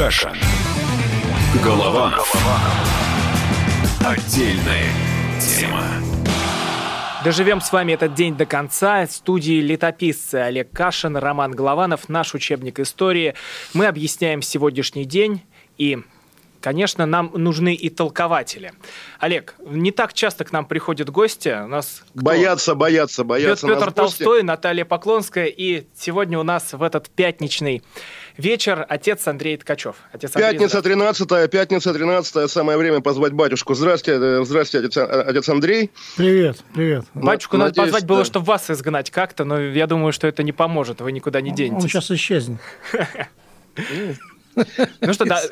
Кашин. Голованов. Отдельная тема. Доживем с вами этот день до конца. В студии летописцы Олег Кашин, Роман Голованов, наш учебник истории. Мы объясняем сегодняшний день и Конечно, нам нужны и толкователи. Олег, не так часто к нам приходят гости. У нас кто? боятся, боятся, боятся. Петр Толстой, Наталья Поклонская. И сегодня у нас в этот пятничный вечер отец Андрей Ткачев. Отец Андрей, пятница 13 пятница 13 самое время позвать батюшку. Здравствуйте, э, здравствуйте, отец, отец Андрей. Привет, привет. Батюшку Надеюсь, надо позвать да. было, чтобы вас изгнать как-то, но я думаю, что это не поможет, вы никуда не денетесь. Он сейчас исчезнет. Ну что, да,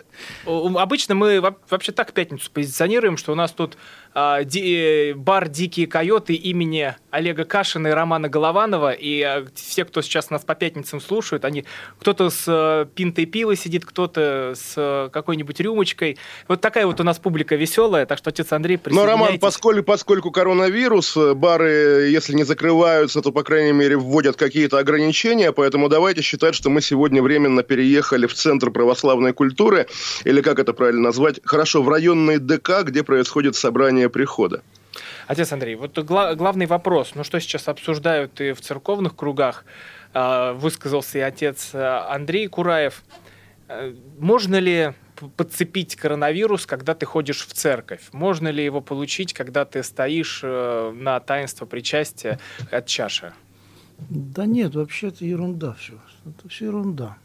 обычно мы вообще так пятницу позиционируем, что у нас тут ди, бар «Дикие койоты» имени Олега Кашина и Романа Голованова. И а, все, кто сейчас нас по пятницам слушают, они кто-то с а, пинтой пива сидит, кто-то с а, какой-нибудь рюмочкой. Вот такая вот у нас публика веселая, так что, отец Андрей, Но, Роман, поскольку, поскольку коронавирус, бары, если не закрываются, то, по крайней мере, вводят какие-то ограничения, поэтому давайте считать, что мы сегодня временно переехали в Центр православной культуры, или как это правильно назвать, хорошо, в районный ДК, где происходит собрание ожидания прихода. Отец Андрей, вот гла- главный вопрос, ну что сейчас обсуждают и в церковных кругах, э, высказался и отец э, Андрей Кураев. Э, можно ли подцепить коронавирус, когда ты ходишь в церковь? Можно ли его получить, когда ты стоишь э, на таинство причастия от чаши? Да нет, вообще это ерунда все. Это все ерунда.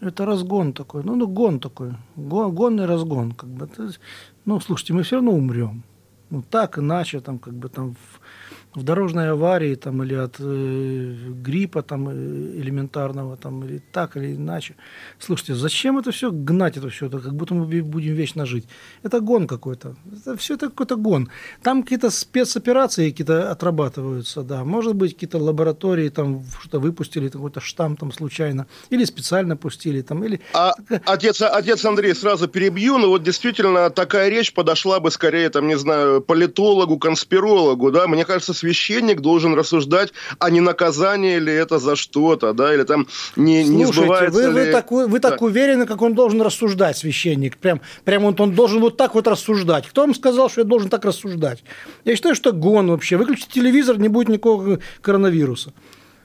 Это разгон такой, ну, ну гон такой, гон, гонный разгон, как бы. Ну, слушайте, мы все равно умрем. Ну, так, иначе, там, как бы, там, в дорожной аварии там, или от э, гриппа там, э, элементарного, там, или так или иначе. Слушайте, зачем это все гнать, это все, это как будто мы будем вечно жить? Это гон какой-то. Это все это какой-то гон. Там какие-то спецоперации какие-то отрабатываются, да. Может быть, какие-то лаборатории там что-то выпустили, какой-то штамм там случайно, или специально пустили там, или... А, отец, отец Андрей, сразу перебью, но вот действительно такая речь подошла бы скорее, там, не знаю, политологу, конспирологу, да, мне кажется, священник должен рассуждать, а не наказание ли это за что-то, да, или там не, Слушайте, не сбывается вы, ли... вы так, вы, вы да. так уверены, как он должен рассуждать, священник? Прям, прям он, он должен вот так вот рассуждать. Кто вам сказал, что я должен так рассуждать? Я считаю, что гон вообще. Выключите телевизор, не будет никакого коронавируса.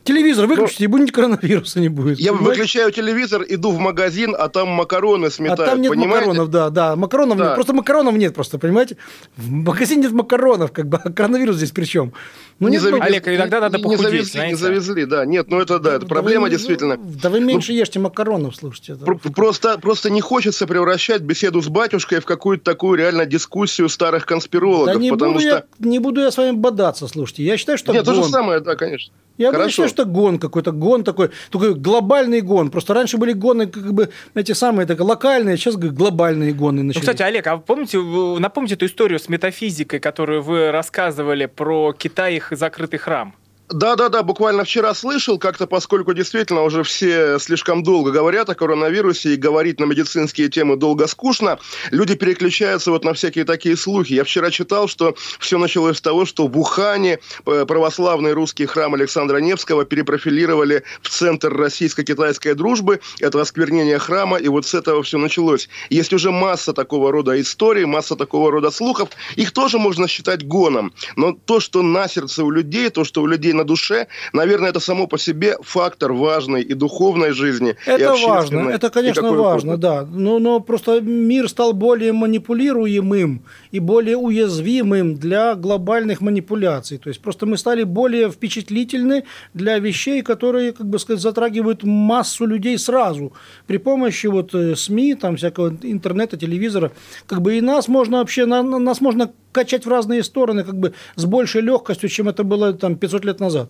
Телевизор выключите, Но... и будет коронавируса не будет. Я понимаете? выключаю телевизор, иду в магазин, а там макароны сметают. А там нет понимаете? макаронов, да, да. Макаронов да. нет. Просто макаронов нет, просто, понимаете? В магазине нет макаронов, как бы. А коронавирус здесь при чем? Ну, не завезли, Олег, иногда надо похудеть, не завезли, знаете? не завезли, да. Нет, ну это да, это да проблема вы, действительно. Да вы меньше ну, ешьте макаронов, слушайте. Это... Просто, просто не хочется превращать беседу с батюшкой в какую-то такую реально дискуссию старых конспирологов. Да не, потому буду что... я, не буду я с вами бодаться, слушайте. Я считаю, что Нет, гон. то же самое, да, конечно. Я Хорошо. считаю, что гон какой-то, гон такой, такой глобальный гон. Просто раньше были гоны, как бы, эти самые, так, локальные, сейчас глобальные гоны начались. Ну, кстати, Олег, а помните, напомните эту историю с метафизикой, которую вы рассказывали про Китай и закрытый храм? Да-да-да, буквально вчера слышал, как-то поскольку действительно уже все слишком долго говорят о коронавирусе и говорить на медицинские темы долго скучно, люди переключаются вот на всякие такие слухи. Я вчера читал, что все началось с того, что в Ухане э, православный русский храм Александра Невского перепрофилировали в Центр российско-китайской дружбы. Это осквернение храма, и вот с этого все началось. Есть уже масса такого рода историй, масса такого рода слухов. Их тоже можно считать гоном. Но то, что на сердце у людей, то, что у людей на душе, наверное, это само по себе фактор важный и духовной жизни. Это и важно, это, конечно, важно, да. Но, но просто мир стал более манипулируемым и более уязвимым для глобальных манипуляций. То есть просто мы стали более впечатлительны для вещей, которые, как бы сказать, затрагивают массу людей сразу. При помощи вот э, СМИ, там всякого интернета, телевизора, как бы и нас можно вообще, нас можно качать в разные стороны, как бы с большей легкостью, чем это было там 500 лет назад.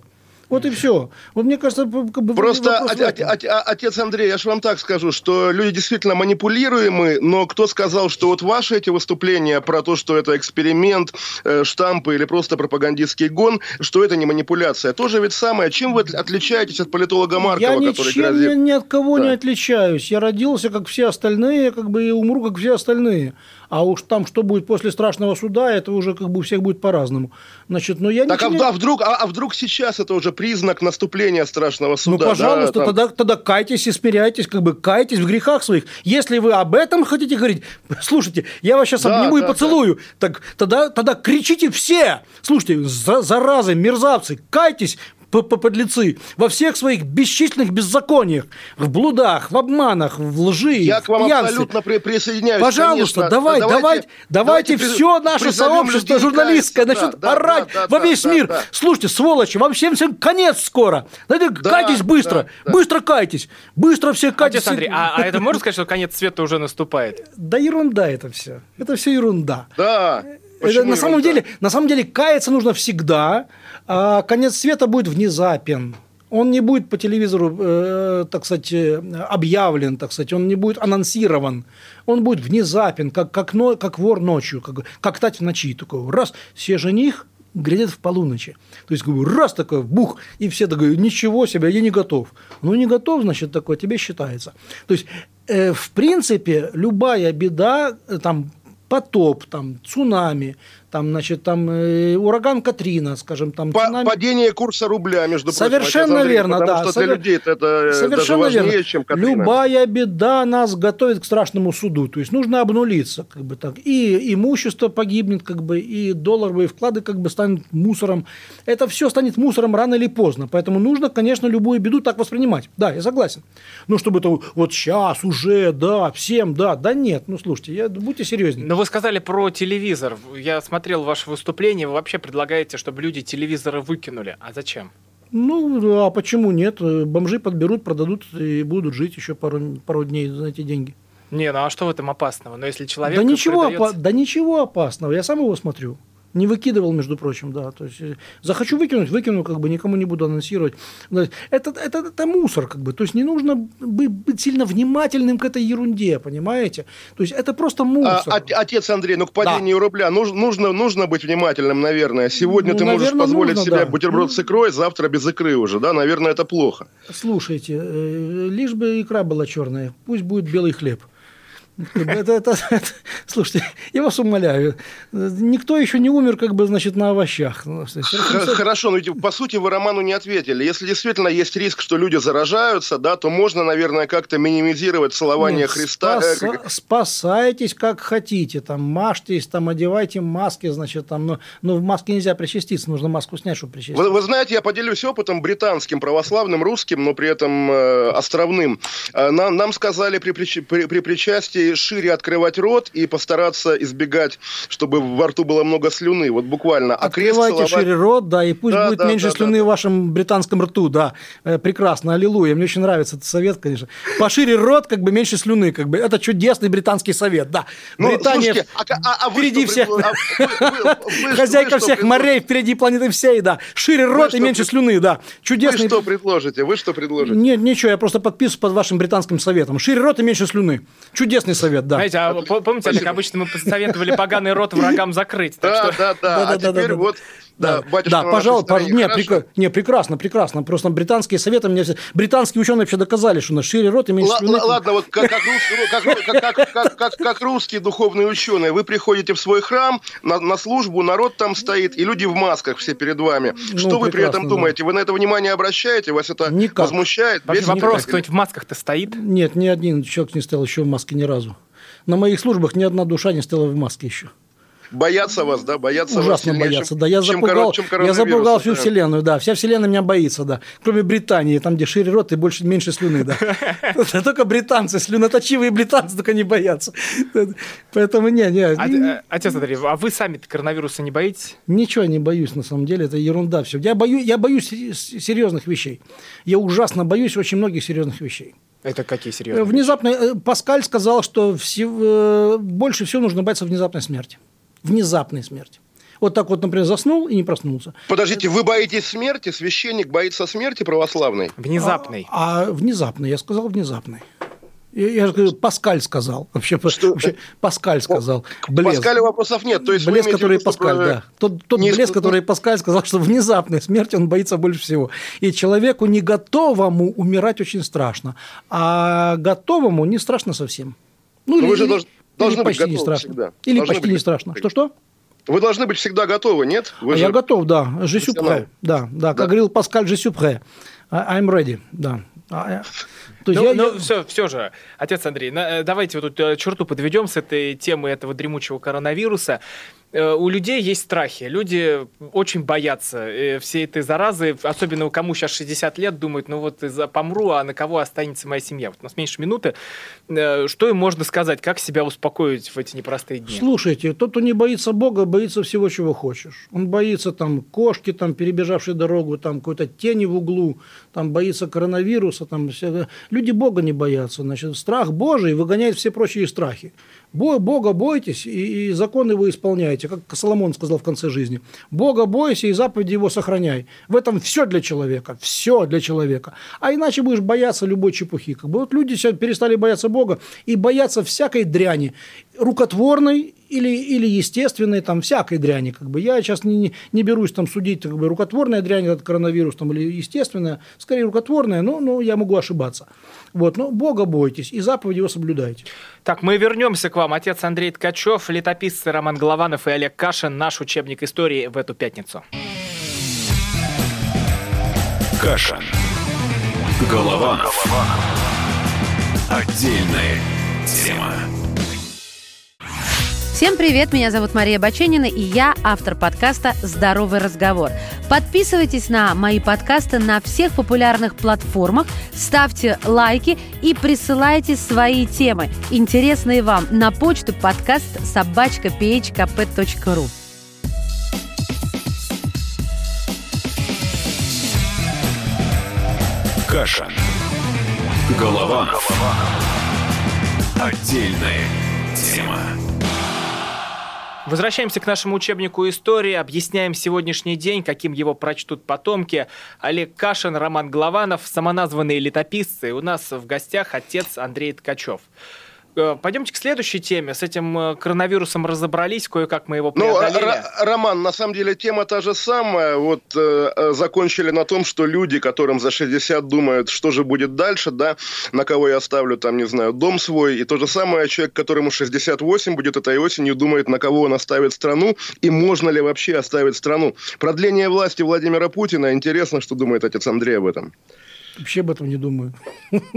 Вот и все. Вот мне кажется, как бы просто от, от, от, отец Андрей, я же вам так скажу, что люди действительно манипулируемы, но кто сказал, что вот ваши эти выступления про то, что это эксперимент, э, штампы или просто пропагандистский гон, что это не манипуляция, тоже ведь самое. Чем вы отличаетесь от политолога Маркова, я который ничем грозит? ни от кого да. не отличаюсь. Я родился как все остальные, как бы и умру как все остальные. А уж там, что будет после страшного суда, это уже как бы у всех будет по-разному. Значит, ну я Так, а, ничего не- а вдруг, а, а вдруг сейчас это уже признак наступления страшного Ну, суда? да, пожалуйста, там? тогда, тогда кайтесь и смиряйтесь, как бы кайтесь в грехах своих. Если вы об этом хотите говорить, слушайте, я вас сейчас Да, обниму и да, поцелую. Так тогда, тогда кричите все. Слушайте, за- заразы, мерзавцы, кайтесь, подлецы, во всех своих бесчисленных беззакониях, в блудах, в обманах, в лжи, Я в к вам пьянстве. абсолютно при- присоединяюсь. Пожалуйста, конечно. давай, давайте, давайте, давайте при- все наше сообщество людей журналистское каяться. начнет Да, да, орать да, во да, весь да, мир. да. Слушайте, сволочи, вам всем всем конец скоро. Знаете, Да, кайтесь быстро, да, да. быстро кайтесь, быстро все кайтесь. Отец Андрей, а, а это можно сказать, что конец света уже наступает? Да ерунда это все. Это все ерунда. Да. Это на самом деле, на самом деле каяться нужно всегда. А конец света будет внезапен. Он не будет по телевизору, э, так сказать, э, объявлен, так сказать, он не будет анонсирован. Он будет внезапен, как, как, но- как вор ночью, как, как тать в ночи. Такой раз, все жених, глядят в полуночи. То есть, говорю, раз такой, бух, и все такой, ничего себе, я не готов. Ну, не готов, значит, такое тебе считается. То есть, э, в принципе, любая беда, э, там, потоп, там, цунами, там, значит, там, э, ураган Катрина, скажем, там, По- цунами. Падение курса рубля, между прочим. Совершенно Андрей, верно, потому да. что для Совер- людей это, это э, даже Совершенно важнее, верно. чем Катрина. Любая беда нас готовит к страшному суду. То есть нужно обнулиться, как бы так. И имущество погибнет, как бы, и долларовые вклады как бы станут мусором. Это все станет мусором рано или поздно. Поэтому нужно, конечно, любую беду так воспринимать. Да, я согласен. Но чтобы это вот сейчас уже, да, всем, да, да нет. Ну слушайте, я, будьте серьезнее. Но вы сказали про телевизор. Я смотрел ваше выступление. Вы вообще предлагаете, чтобы люди телевизоры выкинули. А зачем? Ну, а почему нет? Бомжи подберут, продадут и будут жить еще пару, пару дней за эти деньги. Не, ну а что в этом опасного? Но если человек Да ничего, продается- опа- да ничего опасного. Я сам его смотрю. Не выкидывал, между прочим, да. То есть, э, захочу выкинуть, выкину, как бы никому не буду анонсировать. Да, Это, это, это мусор, как бы. То есть не нужно бы- быть сильно внимательным к этой ерунде, понимаете? То есть это просто А, мусор. от- отец Андрей, ну к падению рубля нужно, нужно, нужно быть внимательным, наверное. Сегодня Ну, ты можешь наверное, позволить нужно, себе да. бутерброд с икрой, завтра без икры уже, да? Наверное, это плохо. Слушайте, э, лишь бы икра была черная, пусть будет белый хлеб. Это, это- это- слушайте, я вас умоляю, э, никто еще не умер, как бы, значит, на овощах. Ну, Хорошо, но ведь по сути вы Роману не ответили. Если действительно есть риск, что люди заражаются, да, то можно, наверное, как-то минимизировать целование Нет, Христа. э, спаса- спасайтесь как хотите, там мажьтесь, там одевайте маски, значит, там, но, но в маске нельзя причаститься, нужно маску снять, чтобы причаститься. Вы, вы знаете, я поделюсь опытом британским, православным, русским, но при этом э, островным. Э, нам, нам сказали при, при, при причастии шире открывать рот и постараться избегать, чтобы во рту было много слюны. Вот буквально. А крест Открывайте целовать- шире рот, да, и пусть Да, будет да, меньше да, слюны да, в вашем британском рту, да. Э, прекрасно, аллилуйя. Мне очень нравится этот совет, конечно. Пошире рот, как бы меньше слюны, как бы. Это чудесный британский совет, да. Ну, Британия слушайте, а, а- а вы впереди что всех. а вы- вы- вы- Хозяйка вы что всех морей впереди планеты всей, да. Шире рот и меньше слюны, да. Вы Чудесный. что предложите? Вы что предложите? Нет, ничего, я просто подписываюсь под вашим британским советом. Шире рот и меньше слюны. Чудесный совет, да. Знаете, а по- помните, Олег, обычно мы посоветовали поганый рот врагам закрыть. Так Да, что... да, да. А теперь вот, да, батюшка да, пожалуйста, стороне. не, прека- не, прекрасно, прекрасно. Просто британские советы, мне все... британские ученые вообще доказали, что на шире рот и меньше Л- л- Ладно, вот как, как, рус- как, как, как, как, как, русские духовные ученые, вы приходите в свой храм на, на службу, народ там стоит, и люди в масках все перед вами. Что вы при этом да. думаете? Вы на это внимание обращаете? Вас это Никак. возмущает? Вообще Бесит? вопрос, кто-нибудь в масках-то стоит? Нет, ни один человек не стоял еще в маске ни разу. На моих службах ни одна душа не стояла в маске еще. Боятся вас, да? Боятся вас Ужасно боятся, чем- да. Я чем запугал, чем я запугал всю да. вселенную, да. Вся вселенная меня боится, да. Кроме Британии, там, где шире рот и больше, меньше слюны, да. Только британцы, слюноточивые британцы только не боятся. Поэтому не, не. А- э, Отец Андрей, а вы сами коронавируса не боитесь? Ничего не боюсь, на самом деле, это ерунда все. Я, бою, я боюсь сер- серьезных вещей. Я ужасно боюсь очень многих серьезных вещей. Это какие Э, серьезные? Внезапно э, Паскаль сказал, что все- э, больше всего нужно бояться внезапной смерти. Внезапной смерти. Вот так вот, например, заснул и не проснулся. Подождите, вы боитесь смерти? Священник боится смерти православной? Внезапный. А, а внезапной, я сказал внезапной. Я, я же говорю, Паскаль сказал. Вообще, Что? вообще Паскаль сказал. К Блеск. Паскалю вопросов нет. То есть в который виду, Паскаль, да. Тот, тот не блеск, иску- который Паскаль сказал, что внезапной смерти он боится больше всего. И человеку не готовому умирать очень страшно, а готовому не страшно совсем. Ну, вы или- же должны, должны Или быть почти не страшно. всегда. Или Должны почти быть не страшно. Что-что? Вы должны быть всегда готовы, нет? Вы А же- Я готов, да. Je suis prêt. Да, да. Да. Как говорил Паскаль, je suis prêt. I'm ready. Да. А, я- То есть Ну, я- ну, я- все, все же, отец Андрей, на- э, давайте вот тут э, черту подведем с этой темы этого дремучего коронавируса. Э, У людей есть страхи, люди очень боятся э, всей этой заразы, особенно кому сейчас 60 лет, думают, ну вот из-за помру, а на кого останется моя семья? Вот у нас меньше минуты. Э, Что им можно сказать, как себя успокоить в эти непростые дни? Слушайте, тот, кто не боится Бога, боится всего, чего хочешь. Он боится там кошки, там, перебежавшей дорогу, там, какой-то тени в углу, там, боится коронавируса. Там, все- Люди Бога не боятся. Значит, страх Божий выгоняет все прочие страхи. Бо- Бога бойтесь, и, закон его исполняйте, как Соломон сказал в конце жизни. Бога бойся, и заповеди его сохраняй. В этом все для человека, все для человека. А иначе будешь бояться любой чепухи. Как бы вот люди сейчас перестали бояться Бога и боятся всякой дряни, рукотворной или, или естественной, там, всякой дряни. Как бы. Я сейчас не, не, не берусь там судить, как бы, рукотворная дрянь, этот коронавирус, там, или естественная, скорее рукотворная, но, но я могу ошибаться. Вот, но Бога бойтесь и заповеди его соблюдайте. Так, мы вернемся к вам. Отец Андрей Ткачев, летописцы Роман Голованов и Олег Кашин. Наш учебник истории в эту пятницу. Кашин. Голованов. Отдельная тема. Всем привет, меня зовут Мария Баченина, и я автор подкаста «Здоровый разговор». Подписывайтесь на мои подкасты на всех популярных платформах, ставьте лайки и присылайте свои темы, интересные вам, на почту подкаст собачка phkp.ru. Кашин. Голованов. Отдельная тема. Возвращаемся к нашему учебнику истории, объясняем сегодняшний день, каким его прочтут потомки. Олег Кашин, Роман Голованов, самоназванные летописцы. У нас в гостях отец Андрей Ткачев. Э, Пойдемте к следующей теме. С этим э, коронавирусом разобрались, кое-как мы его Ну, преодолели. Р- Роман, на самом деле тема та же самая. Вот э, э, закончили на том, что люди, которым за 60 думают, что же будет дальше, да, на кого я оставлю там, не знаю, дом свой. И то же самое человек, которому 68 будет этой осенью, думает, на кого он оставит страну и можно ли вообще оставить страну. Продление власти Владимира Путина. Интересно, что думает отец Андрей об этом. Вообще об этом не думаю.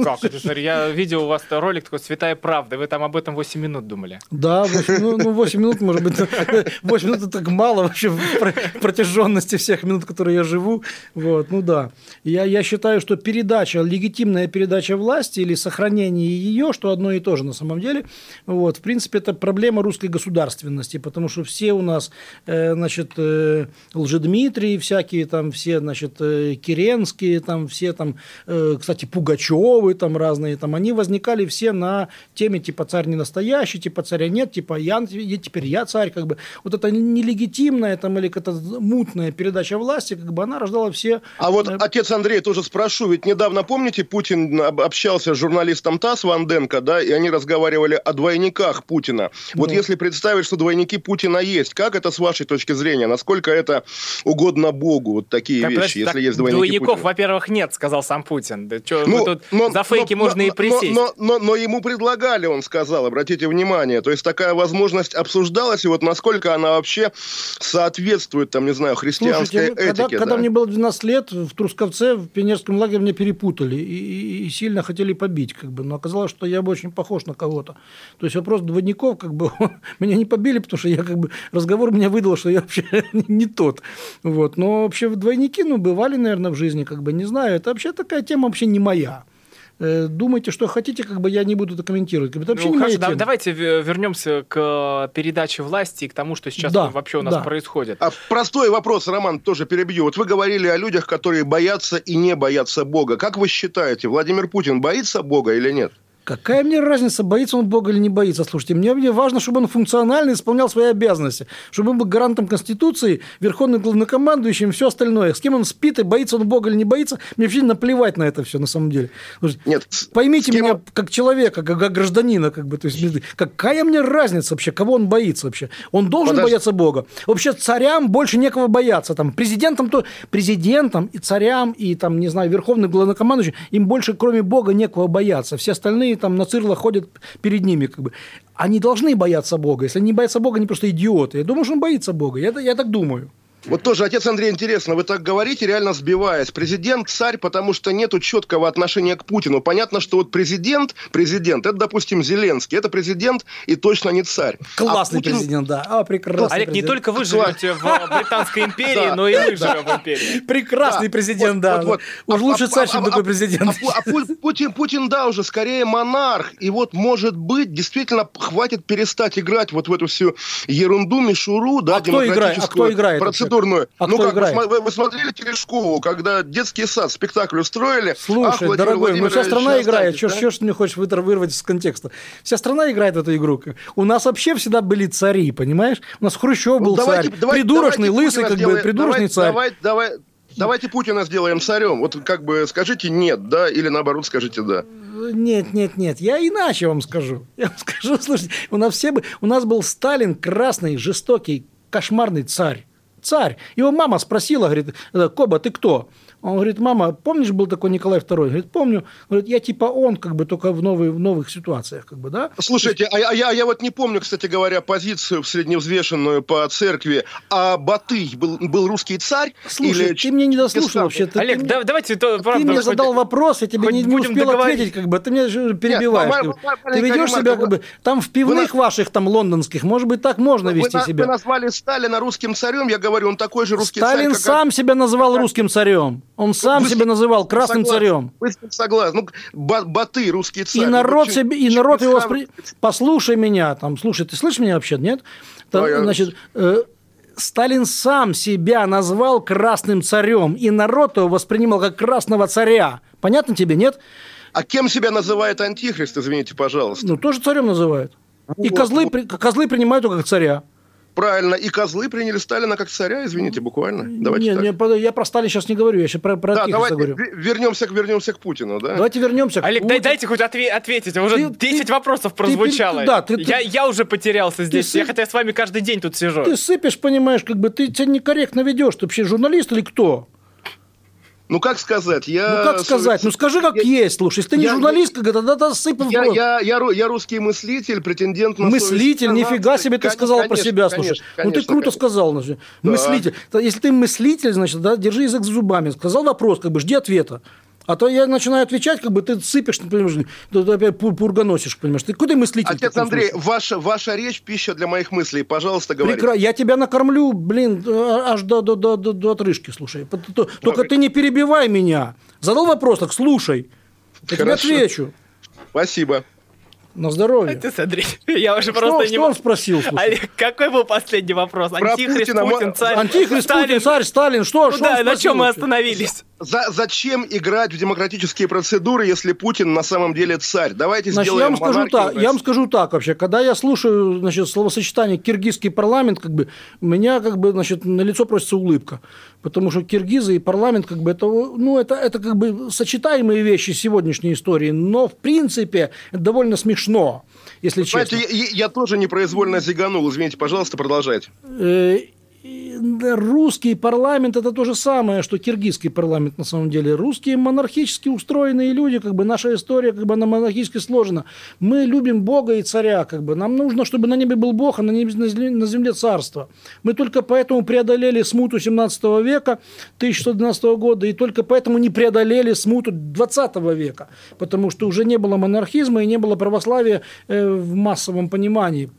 Как это? Смотри, я видел у вас ролик такой «Святая правда». Вы там об этом 8 минут думали. Да, 8, ну, ну, 8 минут, может быть, 8 минут это так мало вообще в про- протяженности всех минут, которые я живу. Вот, ну да. Я, я считаю, что передача, легитимная передача власти или сохранение ее, что одно и то же на самом деле, вот, в принципе, это проблема русской государственности, потому что все у нас, э, значит, э, Лжедмитрии всякие, там все, значит, э, Керенские, там все там, кстати, Пугачевы там разные, там они возникали все на теме типа царь не настоящий, типа царя нет, типа я, теперь я царь, как бы. Вот это нелегитимная там или какая-то мутная передача власти, как бы она рождала все... А вот, э, отец Андрей, тоже спрошу, ведь недавно, помните, Путин об- общался с журналистом ТАСС Ванденко, да, и они разговаривали о двойниках Путина. Вот Ну. если представить, что двойники Путина есть, как это с вашей точки зрения? Насколько это угодно Богу, вот такие Так, вещи, подожди, если так есть двойники двойников, Путина? во-первых, нет, сказал сам Путин. Да чё, Ну, тут за фейки можно и присесть. Но, но, но ему предлагали, он сказал, обратите внимание. То есть такая возможность обсуждалась, и вот насколько она вообще соответствует, там, не знаю, христианской Слушайте, этике. когда, когда да? мне было 12 лет, в Трусковце, в пионерском лагере меня перепутали и, и- и сильно хотели побить, как бы. Но оказалось, что я бы очень похож на кого-то. То есть вопрос двойников, как бы, меня не побили, потому что я как бы разговор меня выдал, что я вообще не тот. Вот. Но вообще двойники, ну, бывали, наверное, в жизни, как бы, не знаю. Это вообще такая тема вообще не моя. Э, Думайте, что хотите, как бы я не буду это комментировать. Как бы, это вообще Ну, не моя хорошо, да- давайте ве- вернемся к передаче власти и к тому, что сейчас Да, вообще у нас да. происходит. А простой вопрос, Роман, тоже перебью. Вот вы говорили о людях, которые боятся и не боятся Бога. Как вы считаете, Владимир Путин боится Бога или нет? Какая мне разница, боится он Бога или не боится? Слушайте, мне, мне важно, чтобы он функционально исполнял свои обязанности, чтобы он был гарантом Конституции, верховным главнокомандующим и все остальное. С кем он спит и боится он Бога или не боится, мне вообще наплевать на это все на самом деле. Слушайте, Нет. Поймите меня он- как человека, как, как гражданина, как бы, то есть, какая мне разница вообще, кого он боится вообще? Он должен Подожди. бояться Бога. Вообще царям больше некого бояться, там, президентам то, президентам и царям и там, не знаю, верховным главнокомандующим, им больше кроме Бога некого бояться. Все остальные там на цирлах ходят перед ними. Как бы. Они должны бояться Бога. Если они не боятся Бога, они просто идиоты. Я думаю, что он боится Бога. Я, я так думаю. Вот тоже, отец Андрей, интересно, вы так говорите, реально сбиваясь. Президент царь, потому что нету четкого отношения к Путину. Понятно, что вот президент, президент, это, допустим, Зеленский, это президент и точно не царь. Классный а Путин... президент, да. А, прекрасный Олег, президент. не только вы живете в Британской империи, но и мы живем в империи. Прекрасный президент, да. Уж А- лучше а- царь, а- чем а- такой а- президент. А, Пу- а Пу- Путин, Путин, да, уже скорее монарх. И вот, может быть, действительно хватит перестать играть вот в эту всю ерунду, мишуру, да, А кто играет? А демократическую, кто играет процедурную. А ну как, играет? вы, вы смотрели Терешкову, когда детский сад, спектакль устроили? Ах, Слушай, Владимир дорогой, ну вся страна играет. Что, да? ж ты мне хочешь вырвать из контекста? Вся страна играет в эту игру. У нас вообще всегда были цари, понимаешь? У нас Хрущев был Ну, давайте- царь. давайте- придурочный, давайте лысый, как бы, сделаем- придурочный давайте- царь. Давай, давай, давайте Путина сделаем царем. Вот как бы скажите нет, да, или наоборот скажите да. Нет, нет, нет, я иначе вам скажу. Я вам скажу, слушайте, у нас все бы, у нас был Сталин красный, жестокий, кошмарный царь. Царь. Его мама спросила, говорит, «Э, Коба, ты кто? Он говорит, мама, помнишь, был такой Николай II? Говорит, помню. Говорит, я типа он, как бы, только в, новые, в новых ситуациях, как бы, да? Слушайте, а, а я, я вот не помню, кстати говоря, позицию в средневзвешенную по церкви. А Батый был, был русский царь? Слушай, или ты меня не дослушал вообще. Ты, Олег, ты, да- давайте то, ты правда, мне хоть- задал вопрос, я тебе не, не успел договаривать. ответить, как бы, ты меня же перебиваешь. Нет, ма- ты ведешь себя, как бы, там в пивных на- ваших, там, лондонских, может быть, так можно Вы, вести на- себя. вы назвали Сталина русским царем, я говорю, он такой же русский царь, Сталин как- сам себя называл русским царем. Он сам Вы себя называл красным согласен. царем. Вы с ним согласны. Ну, Ба- Баты, русский царь. И Ну, народ, чем- себе, и народ его... воспри- Послушай меня, там, слушай, ты слышишь меня вообще, нет? Там, Да, Значит, э, Сталин сам себя назвал красным царем, и народ его воспринимал как красного царя. Понятно тебе, нет? А кем себя называет антихрист, извините, пожалуйста? Ну, тоже царем называют. И Вот, козлы, вот. при- козлы принимают его как царя. Правильно. И козлы приняли Сталина как царя, извините, буквально. Давайте не, так. не, я про Сталина сейчас не говорю, я сейчас про, про Да, давайте говорю. ве- вернемся, к- вернемся к Путину, да? Давайте вернемся к Олег, дай, Путину. дайте хоть отве- ответить. Уже Ты- 10 ты- вопросов ты прозвучало. пере- да, ты- ты- я, я уже потерялся здесь. сып- Я хотя с вами каждый день тут сижу. Ты сыпешь, понимаешь, как бы ты тебя некорректно ведешь. Ты вообще журналист или кто? Ну, как сказать? Я... Ну как сказать? Ну скажи, как я- есть, слушай. Если ты не я- журналист, как тогда да, сыпь в Я, я, я, я русский мыслитель, претендент на Мыслитель, совесть нифига себе ты Кон- сказал про конечно, себя, слушай. конечно, ну ты конечно, круто конечно. сказал. значит. Мыслитель. То Если ты мыслитель, значит, да, держи язык за зубами. Сказал вопрос, как бы жди ответа. А то я начинаю отвечать, как бы ты сыпешь, понимаешь, ты, опять пур- пургоносишь, понимаешь. Ты куда мыслитель? Отец Андрей, смысле? ваша, ваша речь – пища для моих мыслей. Пожалуйста, говорите. Прекра- Я тебя накормлю, блин, э, аж до, до, до, до, до отрыжки, слушай. Только ты не перебивай меня. Задал вопрос, так слушай. Я тебе Хорошо. отвечу. Спасибо. На здоровье. Отец Андрей, я уже Что, просто не что он могу. спросил, слушай? Олег, какой был последний вопрос? Про Антихрист, Путина Путин, царь, Антихрист, Сталин. Путин, царь, Сталин, что? Ну что он да, на чем мы остановились? За, зачем играть в демократические процедуры, если Путин на самом деле царь? Давайте Значит, я сделаем вам скажу так, я вам скажу так вообще, когда я слушаю, значит, словосочетание киргизский парламент, как бы, у меня, как бы, значит, на лицо просится улыбка, потому что киргизы и парламент, как бы, это, ну, это, это, как бы, сочетаемые вещи сегодняшней истории, но, в принципе, это довольно смешно, если честно. Знаете, я, я тоже непроизвольно зиганул. Извините, пожалуйста, продолжайте. Русский парламент это то же самое, что киргизский парламент на самом деле. Русские монархически устроенные люди, как бы наша история, как бы она монархически сложена. Мы любим Бога и царя, как бы нам нужно, чтобы на небе был Бог, а на, небе, на земле- на царство. Мы только поэтому преодолели смуту 17 века, 1612 года, и только поэтому не преодолели смуту 20 века, потому что уже не было монархизма и не было православия э, в массовом понимании.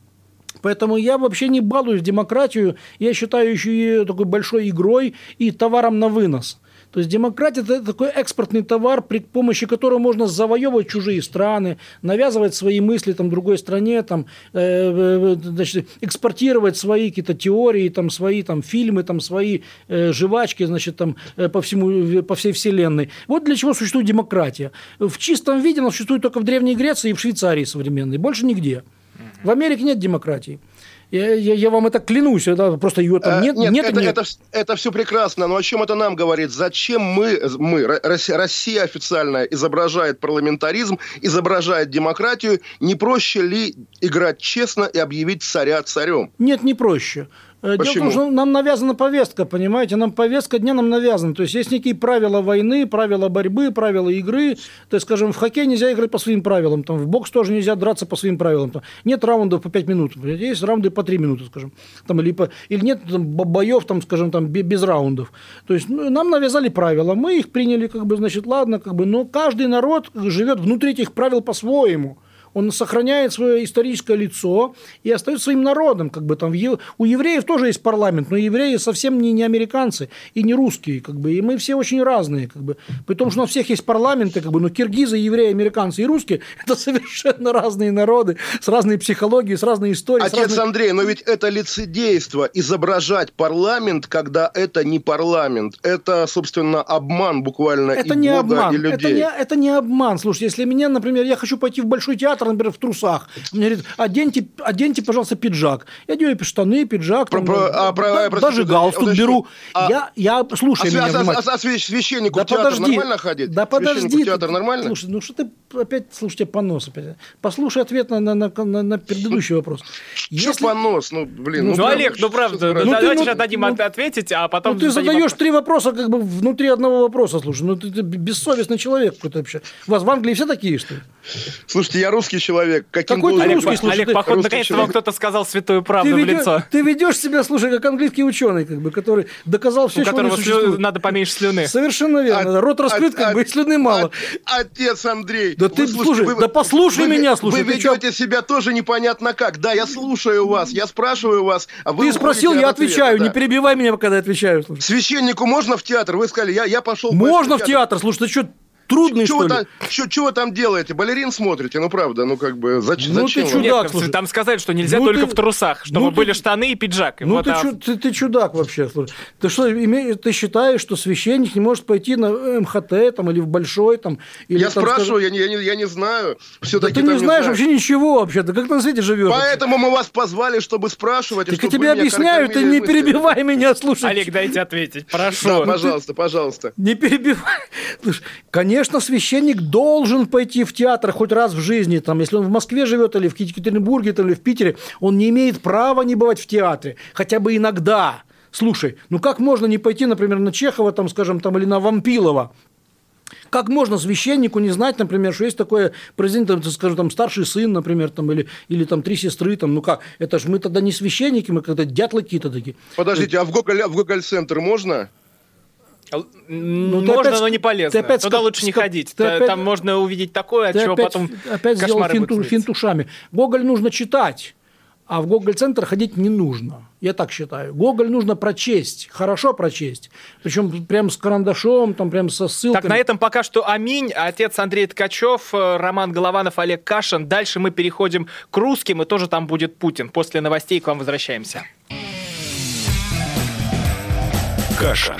Поэтому я вообще не балуюсь демократию. Я считаю еще ее такой большой игрой и товаром на вынос. То есть демократия – это такой экспортный товар, при помощи которого можно завоевывать чужие страны, навязывать свои мысли там, другой стране, там, э, значит, экспортировать свои какие-то теории, там, свои там, фильмы, там, свои э, жвачки значит, там, э, по, всему, по всей вселенной. Вот для чего существует демократия. В чистом виде она существует только в Древней Греции и в Швейцарии современной, больше нигде. В Америке нет демократии. Я, я, я вам это клянусь, это просто ее там Э, нет, нет, и это, нет. Это, это все прекрасно, но о чем это нам говорит? Зачем мы, мы Ро- Россия, Россия официально изображает парламентаризм, изображает демократию? Не проще ли играть честно и объявить царя царем? Нет, не проще. Э, Дело в Почему? том, что нам навязана повестка, понимаете, нам повестка дня нам навязана. То есть есть некие правила войны, правила борьбы, правила игры. То есть, скажем, в хоккей нельзя играть по своим правилам, там, в бокс тоже нельзя драться по своим правилам. Там, нет раундов по 5 минут, есть раунды по 3 минуты, скажем. Там, или, по, или нет там, бо- боев, там, скажем, там, бе- без раундов. То есть ну, нам навязали правила, мы их приняли, как бы, значит, ладно, как бы, но каждый народ живет внутри этих правил по-своему он сохраняет свое историческое лицо и остается своим народом. Как бы, там, у евреев тоже есть парламент, но евреи совсем не, не американцы и не русские. Как бы, и мы все очень разные. Как бы. При том, что у нас всех есть парламенты, как бы, но киргизы, евреи, американцы и русские – это совершенно разные народы с разной психологией, с разной историей. Отец разной- Андрей, но ведь это лицедейство, изображать парламент, когда это не парламент. Это, собственно, обман буквально Это и не Бога, обман. и людей. Это не, это не обман. Слушай, если меня, например, я хочу пойти в большой театр, например, в трусах, мне говорят, оденьте, оденьте, пожалуйста, пиджак. Я одеваю штаны, пиджак, Про- там, про- а, про- да- простите, даже галстук уточню. беру. А- я, я, слушай А, меня а- внимательно. а- а свя- священнику Да в театр подожди. нормально ходить? Да подожди. в театр нормально? Слушай, ну что ты опять, слушайте, понос опять. Послушай ответ на, на, на, на- на предыдущий вопрос. Что Если- понос? Ну, блин. Ну, правда, Олег, ну что- правда, что ну, за Ну, да- ты, давайте ну, сейчас дадим ну, от- ответить, а потом... Ну, ты задаешь вопрос. три вопроса как бы внутри одного вопроса, слушай. Ну, ты, ты бессовестный человек какой-то вообще. У вас в Англии все такие, что ли? Слушайте, я русский человек. Каким Какой ты должен Олег, русский, слушай, Олег, ты походу, русский наконец-то вам кто-то сказал святую Ты, правду в ведё- лицо. ты ведешь себя, слушай, как английский ученый, как бы, который доказал все, У что которого не слю- существует. надо поменьше слюны. Совершенно верно. А- Рот раскрыт, а- как бы, и слюны мало. Отец Андрей. Да вы ты, слушайте, слушай, да послушай вы- меня, слушай, Вы ты чё? ведете себя тоже непонятно как. Да, я слушаю вас, я спрашиваю вас, а вы Ты спросил, я от отвечаю. Не перебивай меня, когда я отвечаю. слушай. Священнику можно в театр? Вы сказали, я, я пошел... Можно в театр, слушай, ты что, трудный, Что что вы, ли? там, чё- чё вы там делаете? Балерин смотрите? Ну, правда, ну, как бы, зач- Ну, ты зачем? вам? Нет, чудак, там- слушай. там сказали, что нельзя Ну, только ты- в трусах, чтобы ну, ты- были штаны и пиджак. Ну, Вот, ты, а- чу- ты, ты чудак вообще. Слушай. Ты что, име- ты считаешь, что священник не может пойти на МХТ там, или в Большой? Там, или, Я там, спрашиваю, скажем- я, не, я, не, я не знаю. Да Все-таки ты не знаешь вообще ничего вообще. Ты как на свете живешь? Поэтому мы вас позвали, чтобы спрашивать. и Так я чтобы тебе объясняю, ты не перебивай меня, слушай. Олег, дайте ответить, прошу. Да, пожалуйста, пожалуйста. Не перебивай. Слушай, конечно, священник должен пойти в театр хоть раз в жизни. Там, если он в Москве живет, или в Екатеринбурге, или в Питере, он не имеет права не бывать в театре. Хотя бы иногда. Слушай, ну как можно не пойти, например, на Чехова, там, скажем, там, или на Вампилова? Как можно священнику не знать, например, что есть такое президент, там, скажем, там старший сын, например, там, или, или там три сестры, там, ну как, это ж мы тогда не священники, мы когда дятлы какие-то такие. Подождите, а в Гоголь, в Гоголь-центр можно? Ну, можно, опять но не полезно. ты опять Туда лучше не ска- ходить. ты опять- Там можно увидеть такое, от Ты чего опять, потом опять сделал кошмары финту, финтушами. Гоголь нужно читать, а в Гоголь-центр ходить не нужно. Я так считаю. Гоголь нужно прочесть, хорошо прочесть. Причем прям с карандашом, там прям со ссылками. Так, на этом пока что аминь. Отец Андрей Ткачев, э, Роман Голованов, Олег Кашин. Дальше мы переходим к русским, и тоже там будет Путин. После новостей к вам возвращаемся. Кашин.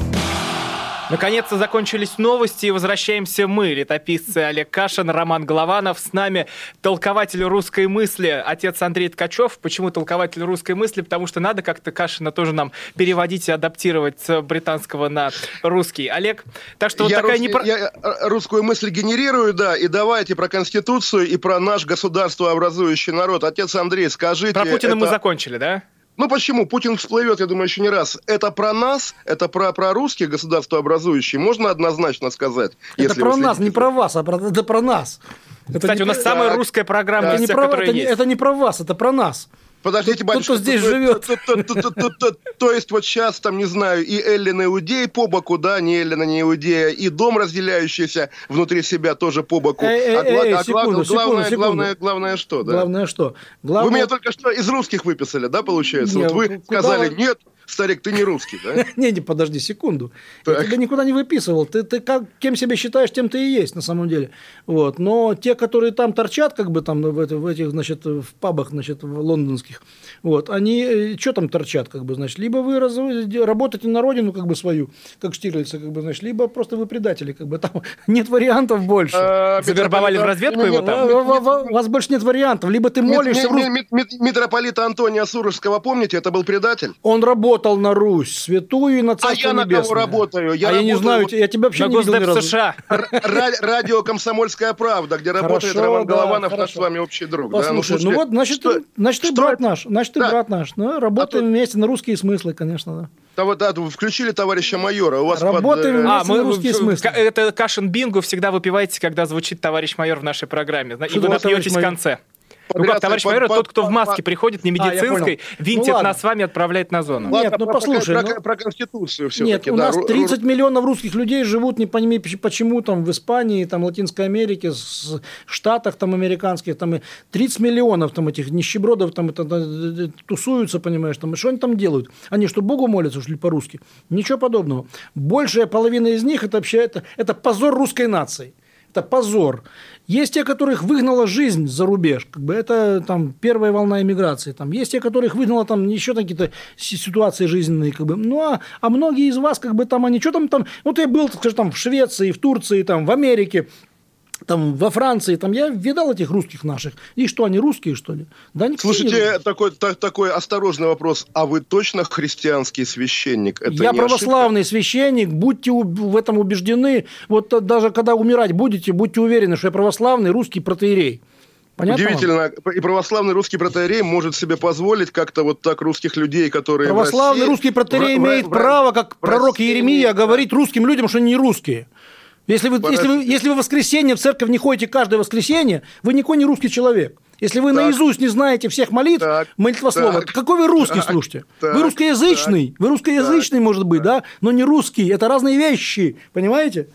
Наконец-то закончились новости, и возвращаемся мы, летописцы Олег Кашин, Роман Голованов. С нами толкователь русской мысли, отец Андрей Ткачев. Почему толкователь русской мысли? Потому что надо как-то Кашина тоже нам переводить и адаптировать с британского на русский. Олег, так что вот я, такая русский- непро- я э, русскую мысль генерирую, да, и давайте про Конституцию и про наш государствообразующий народ. Отец Андрей, скажите... Про Путина мы это- закончили, да? Ну почему? Путин всплывет, я думаю, еще не раз. Это про нас, это про, про русских государствообразующие. Можно однозначно сказать. Это про нас, не про вас, а про, это про нас. Это Кстати, не у нас про- самая русская программа это из не, про, это, не, это не про вас, это про нас. Подождите, батюшка. кто здесь то- живет. То, есть вот сейчас там, не знаю, и Эллин Иудей по боку, да, не Эллина, не Иудея, и дом, разделяющийся внутри себя, тоже по боку. Эй, А а секунду, главное, секунду, главное, секунду. главное, главное что, да? Главное что? Главное... Вы меня только что из русских выписали, да, получается? Вот вы куда сказали, нет, старик, ты не русский, да? Не, не, подожди секунду. Я тебя никуда не выписывал. Ты, ты как, кем себя считаешь, тем ты и есть на самом деле. Вот. Но те, которые там торчат, как бы там в, это- в этих, значит, в пабах, значит, в лондонских, вот, они что там торчат, как бы, значит, либо вы раз- работаете на родину, как бы, свою, как Штирлица, как бы, значит, либо просто вы предатели, как бы, там нет вариантов больше. А, Завербовали в разведку его там? У вас больше нет вариантов. Либо ты молишься в Митрополита Антония Сурожского, помните, это был предатель? Он работал на Русь, святую и на А Царство я на Небесное. кого работаю? Я а я не работаю знаю, вот я тебя вообще На не видел ни разу. США. Радио «Комсомольская правда», где работает Роман Голованов, наш с вами общий друг. да? Послушай, ну, вот, значит, ты, значит, ты что брат наш, значит, ты брат наш. Ну, работаем А вместе на русские смыслы, конечно, да. Да, вот, да, вы включили товарища майора. У вас под, Работаем э, вместе. А, мы, на русские смыслы. это Кашин Бингу всегда выпиваете, когда звучит товарищ майор в нашей программе. И Что вы такое напьетесь в майор? Конце. Ну Подряд как, товарищ майор, тот, кто в по- маске приходит, не А, медицинской, понял. винтит Ну, нас с вами, отправляет на зону. Нет, ладно, ну, про- послушай, Про, ну- про- Конституцию Нет, все-таки. у да, нас ру- 30 миллионов русских людей живут, не пойми поч- почему там в Испании, там Латинской Америке, с- Штатах там американских, там и 30 миллионов там этих нищебродов там это, тусуются, понимаешь, там, и что они там делают? Они что, Богу молятся, что ли, по-русски? Ничего подобного. Большая половина из них это вообще это, это позор русской нации. Это позор. Есть те, которых выгнала жизнь за рубеж. Как бы это там первая волна иммиграции. Там есть те, которых выгнала там еще какие-то си- ситуации жизненные. Как бы. Ну, а, а многие из вас, как бы там они, что там там, вот я был, скажем, там в Швеции, в Турции, там в Америке, там во Франции, там я видал этих русских наших. И что, они русские, что ли? Да, Слушайте, такой, та- такой осторожный вопрос. А вы точно христианский священник? Это я православный священник, будьте в этом убеждены. Вот э, даже когда умирать будете, будьте уверены, что я православный русский протеерей. Понятно? Удивительно. И православный русский протеерей может себе позволить как-то вот так русских людей, которые Православный России- русский протеерей в- имеет в- право, как в пророк России- Еремия, говорить русским людям, что они не русские. Если вы, если, вы, если вы в воскресенье в церковь не ходите каждое воскресенье, вы никакой не русский человек. Если вы Так. наизусть не знаете всех молитв, Так. молитвослова, Так. какой вы русский, Так. слушайте? Так. Вы русскоязычный, вы русскоязычный, может быть, да, но не русский. Это разные вещи, понимаете?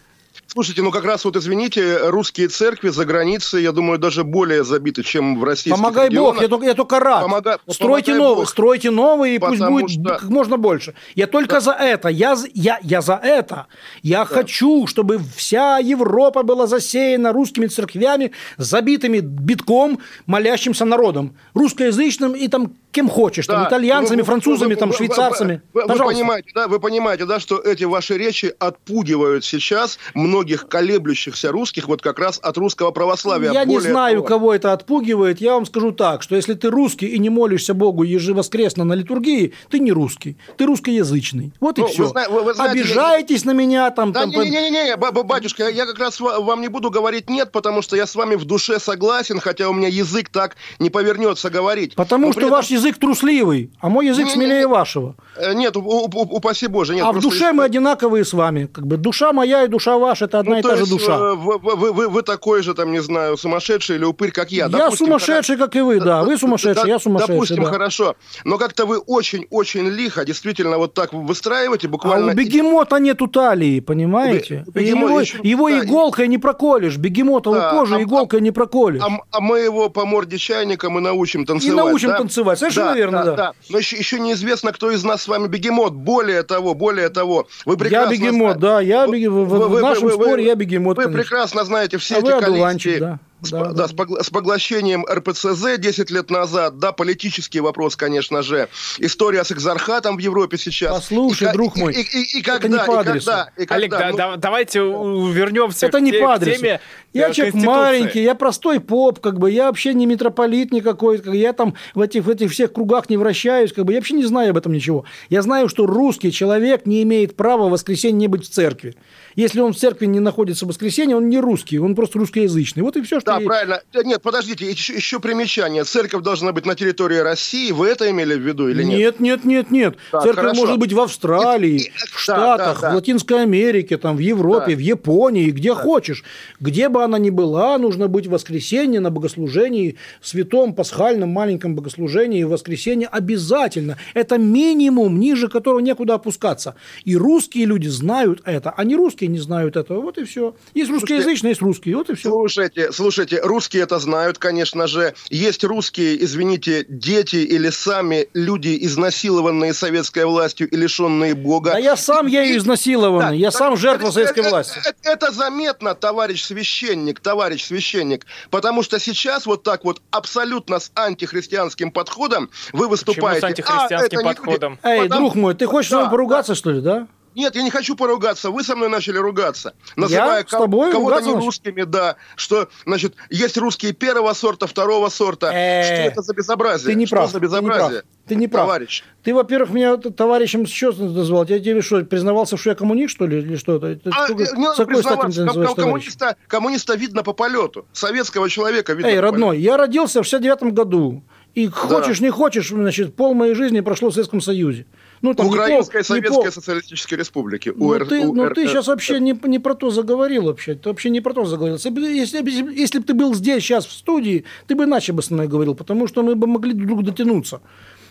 Слушайте, ну как раз вот извините, русские церкви за границей, я думаю, даже более забиты, чем в российских Помогай Бог, регионах. я только, я только рад. Помога- стройте помогай новые, Бог. стройте новые, и пусть будет что- как можно больше. Я только за это. Я, я, я за это. Я хочу, чтобы вся Европа была засеяна русскими церквями, забитыми битком, молящимся народом. Русскоязычным и там кем хочешь. Там, Да. итальянцами, Вы- вы- французами, вы- там, вы- вы- швейцарцами. Вы, вы Пожалуйста. понимаете, да, вы понимаете, да, что эти ваши речи отпугивают сейчас многих колеблющихся русских вот как раз от русского православия. Я не знаю, того, кого это отпугивает. Я вам скажу так, что если ты русский и не молишься Богу ежевоскресно на литургии, ты не русский. Ты русскоязычный. Вот и Ну, вы все. зна- вы- вы знаете, Обижаетесь на меня там. Да там, не-не-не, батюшка, я- я как раз ва- вам не буду говорить нет, потому что я с вами в душе согласен, хотя у меня язык так не повернется говорить. Потому Но что ваш язык трусливый, а мой язык смелее вашего. Э, Нет, упаси Боже, нет. а в душе мы одинаковые с вами. Как бы душа моя и душа ваша это одна Ну, и та же душа. э, Вы, вы- вы- вы такой же, там, не знаю, сумасшедший или упырь, как я. я Допустим, сумасшедший, как и вы, да. Вы сумасшедший, я сумасшедший. Допустим, хорошо. Но как-то вы очень-очень лихо, действительно, вот так выстраиваете, А буквально... у бегемота нету талии, понимаете? Его еще- его да, иголкой не проколешь. Бегемотову Да, кожу а- иголкой не проколешь. А, а мы его по морде чайником и научим танцевать. научим да? танцевать, совершенно верно, да. Но еще, еще неизвестно, кто из нас с вами бегемот. Более того, более того, вы Я прекрасно... бегемот, зна- да, я Вы- беге- в, в вы- нашем вы- споре вы- я бегемот, Вы конечно. прекрасно знаете все А эти вы количества... одуванчик, да. С, Да, да, да. С, поглощением РПЦЗ 10 лет назад, да, политический вопрос, конечно же, история с экзархатом в Европе сейчас. Послушай, И друг и- мой, и, и- и это когда, не по и адресу. когда, и Олег, когда, да- ну, да- давайте у- вернемся Это к, не те- по к адресу. теме Я э, человек маленький, я простой поп, как бы, я вообще не митрополит никакой, как я там в этих, в этих всех кругах не вращаюсь, как бы, я вообще не знаю об этом ничего. Я знаю, что русский человек не имеет права в воскресенье не быть в церкви. Если он в церкви не находится в воскресенье, он не русский, он просто русскоязычный. Вот и все, что Да, Да, правильно. Нет, подождите, еще, еще примечание. Церковь должна быть на территории России. Вы это имели в виду или нет? Нет, нет, нет, нет. Так, Церковь хорошо. может быть в Австралии, И- и- в да, Штатах, да, да. в Латинской Америке, там, в Европе, Да. в Японии, где хочешь. Где бы она ни была, нужно быть в воскресенье на богослужении, святом пасхальном маленьком богослужении в воскресенье обязательно. Это минимум, ниже которого некуда опускаться. И русские люди знают это, а не русские не знают этого. Вот и все. Есть русскоязычные, есть русские. Вот и все. Слушайте, слушайте, русские это знают, конечно же. Есть русские, извините, дети или сами люди, изнасилованные советской властью и лишенные Бога. Да я сам ею изнасилованный, Да, я да, сам жертва это- советской это- власти. Это, это заметно, товарищ священник, товарищ священник, потому что сейчас вот так вот абсолютно с антихристианским подходом вы выступаете. с антихристианским «А, это не люди». подходом? Эй, Потому- друг мой, ты хочешь со мной Да, поругаться, что ли, да? Нет, я не хочу поругаться. Вы со мной начали ругаться. Называя с тобой кого-то не русскими, да. Что, значит, есть русские первого сорта, второго сорта. Э, что это за безобразие? Ты не что прав. за ты не прав. безобразие? Ты не прав. Товарищ. Ты, во-первых, меня товарищем что назвал? Я тебе что, признавался, что я коммунист, что ли, или что? Ты- А, э, не надо с какой стати признаваться, ком- коммуниста, коммуниста видно по полету. Советского человека видно Эй, родной, я родился в 69 году. И хочешь, не хочешь, значит, пол моей жизни прошло в Советском Союзе. Ну, там, не пол- Украинской не пол- Социалистической Республики. Ну, УР ты, ну, ты сейчас вообще не, не про то заговорил вообще. Ты вообще не про то заговорил. Если, если, если бы ты был здесь сейчас в студии, ты бы иначе бы со мной говорил, потому что мы бы могли друг дотянуться.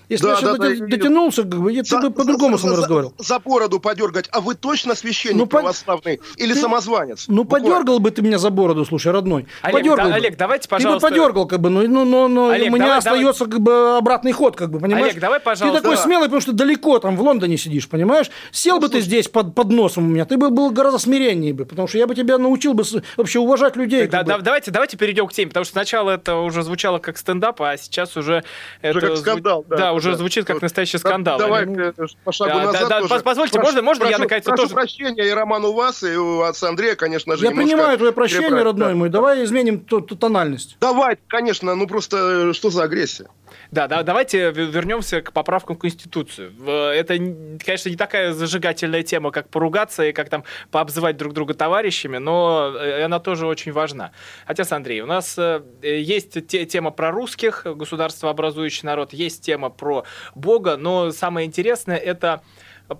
Если Да, я сейчас да, да, я- дотянулся, бы, я- ты За- бы по-другому со мной разговаривал. За бороду подергать. А вы точно священник Ну, православный или ты- самозванец? Ну, Буквально. подергал бы ты меня за бороду, слушай, родной. Олег, подергал да, бы. Олег, давайте, Ты бы пожалуйста- подергал, как бы, но, но, но, но Олег, у меня давай, остается как бы обратный ход, как бы, понимаешь? Олег, давай, пожалуйста. Ты такой Да. смелый, потому что далеко там в Лондоне сидишь, понимаешь? Сел бы ты здесь под, под носом у меня, ты бы был гораздо смиреннее бы, потому что я бы тебя научил бы вообще уважать людей. Да, да, бы. давайте, давайте перейдем к теме, потому что сначала это уже звучало как стендап, а сейчас уже это как скандал, да, Да, уже да. звучит как настоящий Да, скандал. Давай э, по шагу Да, назад да, да, тоже. позвольте, можно- можно я прошу- наконец-то прошу тоже- прощения, и Роман у вас, и у отца Андрея, конечно же, Я принимаю твое прощение, перебрать, родной да. мой. Давай изменим ту- ту тональность. Давай, конечно, ну просто э, что за агрессия? Да, да, давайте вернемся к поправкам в Конституцию. Это, конечно, не такая зажигательная тема, как поругаться и как там пообзывать друг друга товарищами, но э, она тоже очень важна. Отец Андрей, у нас э, есть те- тема про русских, государствообразующий народ, есть тема про Бога, но самое интересное это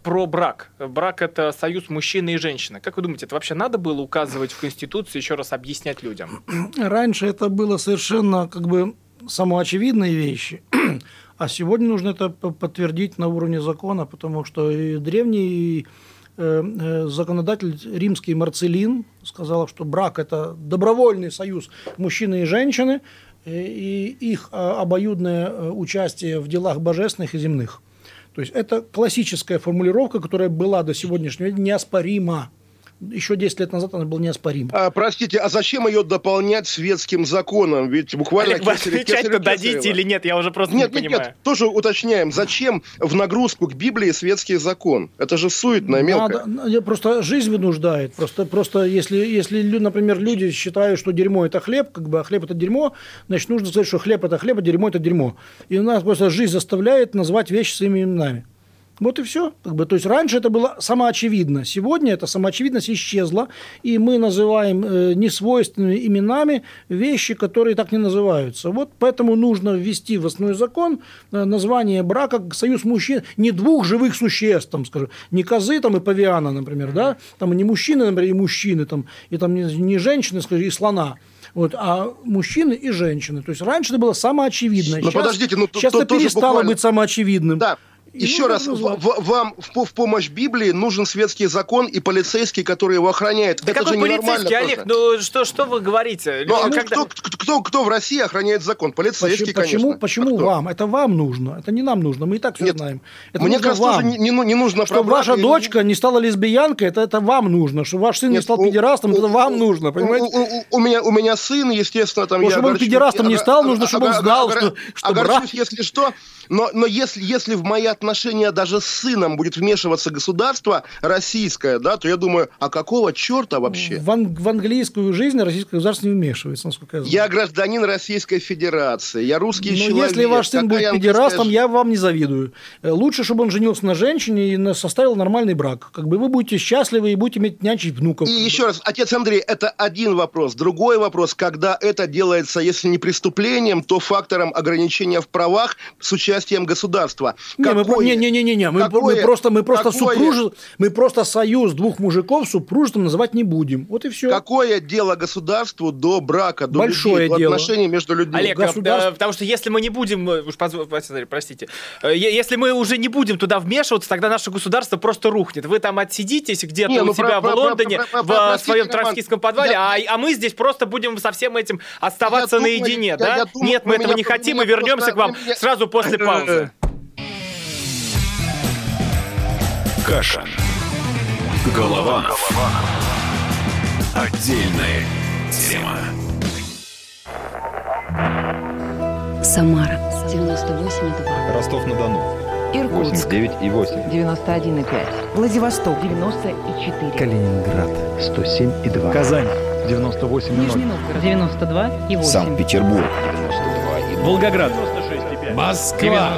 про брак. Брак это союз мужчины и женщины. Как вы думаете, это вообще надо было указывать в Конституции, еще раз объяснять людям? Раньше это было совершенно как бы самоочевидные вещи, а сегодня нужно это подтвердить на уровне закона, потому что и древний э, э, законодатель римский Марцелин сказал, что брак – это добровольный союз мужчины и женщины, э, и их э, обоюдное участие в делах божественных и земных. То есть это классическая формулировка, которая была до сегодняшнего дня неоспорима. Еще 10 лет назад она была неоспорима. А, простите, а зачем ее дополнять светским законом? Ведь буквально... Олег, вы отвечать-то дадите или нет? Я уже просто Нет, не нет, понимаю. нет, тоже уточняем, зачем в нагрузку к Библии светский закон? Это же суетно, мелко. Надо, я- просто жизнь вынуждает. Просто, просто если, если, например, люди считают, что дерьмо это хлеб, как бы, а хлеб это дерьмо, значит, нужно сказать, что хлеб это хлеб, а дерьмо это дерьмо. И у нас просто жизнь заставляет назвать вещи своими именами. Вот и все. Как бы, то есть раньше это было самоочевидно. Сегодня эта самоочевидность исчезла, и мы называем э, несвойственными именами вещи, которые так не называются. Вот поэтому нужно ввести в основной закон э, название брака как союз мужчин, не двух живых существ, там, скажем, не козы там, и павиана, например, да, там не мужчины, например, и мужчины, там, и там не, не женщины, скажем, и слона. Вот, а мужчины и женщины. То есть раньше это было самоочевидно. Но подождите, ну, сейчас то- это перестало буквально- быть самоочевидным. Да. Еще раз, в- в- вам в, в помощь Библии нужен светский закон и полицейский, который его охраняет. Да Это какой же полицейский, Олег? тоже. Ну что, что вы говорите? Ну, а Когда- кто, кто, кто, кто в России охраняет закон? Полицейский, Почему, почему, конечно. почему А кто? вам? Это вам нужно. Это не нам нужно. Мы и так все Нет, знаем. Это Мне нужно кажется, вам. тоже не, не, не нужно Чтобы ваша и- дочка не стала лесбиянкой, это, это вам нужно. Чтобы ваш сын не Нет, стал у- педерастом, у- это вам у- нужно, понимаете? У, у- у меня, у меня сын, естественно, там Вот я чтобы он педерастом не стал, нужно, чтобы он знал, что- огорчусь, если что, Но, но если, если в мои отношения даже с сыном будет вмешиваться государство российское, да, то я думаю, а какого черта вообще? В, ан- в английскую жизнь российское государство не вмешивается, насколько я знаю. Я гражданин Российской Федерации, я русский Но человек. если ваш сын Какая будет педерастом, я вам не завидую. Э, Лучше, чтобы он женился на женщине и составил нормальный брак. Как бы вы будете счастливы и будете иметь нянчить внуков. И еще раз, отец Андрей, это один вопрос. Другой вопрос, когда это делается, если не преступлением, то фактором ограничения в правах с участием государства. Не, мы, про- Какое- не, не, не, не, не, мы, какое- мы просто, мы просто какое- супружи- мы просто союз двух мужиков супружеством называть не будем. Вот и все. Какое дело государству до брака, до Большое до дело. отношений между людьми? Олег, государство- э, потому что если мы не будем, э, уж посмотри, простите, э, если мы уже не будем туда вмешиваться, тогда наше государство просто рухнет. Вы там отсидитесь где-то Не, ну, у себя про- в про- Лондоне, про- про- в про- э, простите, своем троцкистском подвале, я- а, а мы здесь просто будем со всем этим оставаться Я наедине, я- да? я думаю, Нет, мы этого не хотим, и вернемся просто- к вам сразу после паузы. Каша. Голованов. Отдельная тема. Самара 98,2. Ростов-на-Дону. Иркутск 89,8. 91,5. Владивосток 94. Калининград 107,2. Казань 98,0. Нижний Новгород 92,8. Санкт-Петербург 92,2. Волгоград Москва.